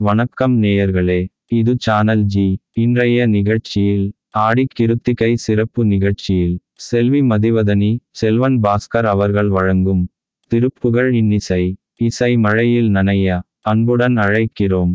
வணக்கம் நேயர்களே இது சானல் ஜி இன்றைய நிகழ்ச்சியில் ஆடி கிருத்திகை சிறப்பு நிகழ்ச்சியில் செல்வி மதிவதனி செல்வன் பாஸ்கர் அவர்கள் வழங்கும் திருப்புகழ் இன்னிசை இசை மழையில் நனைய அன்புடன் அழைக்கிறோம்.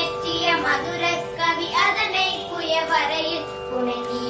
புனைத்திய மதுர கவி அதனை புயவரையில் புனைத்திய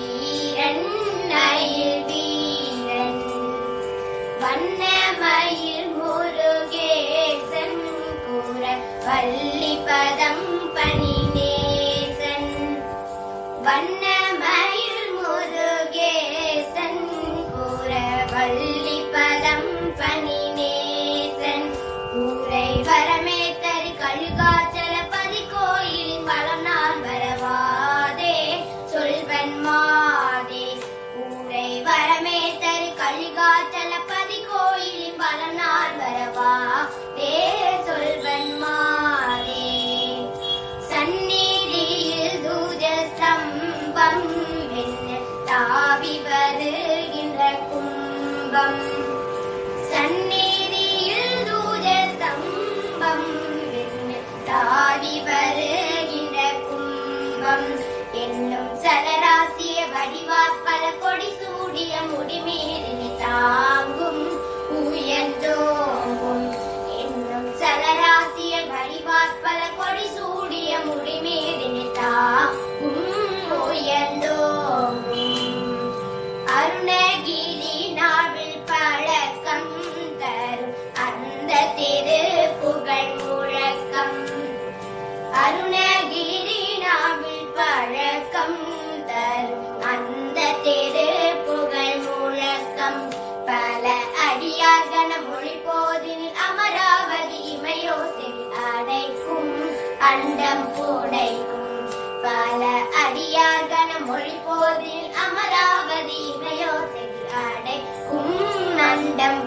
பல அடியார்கன மொழி போதில் அமராவதி இமையோசில் அடைக்கும் அண்டம்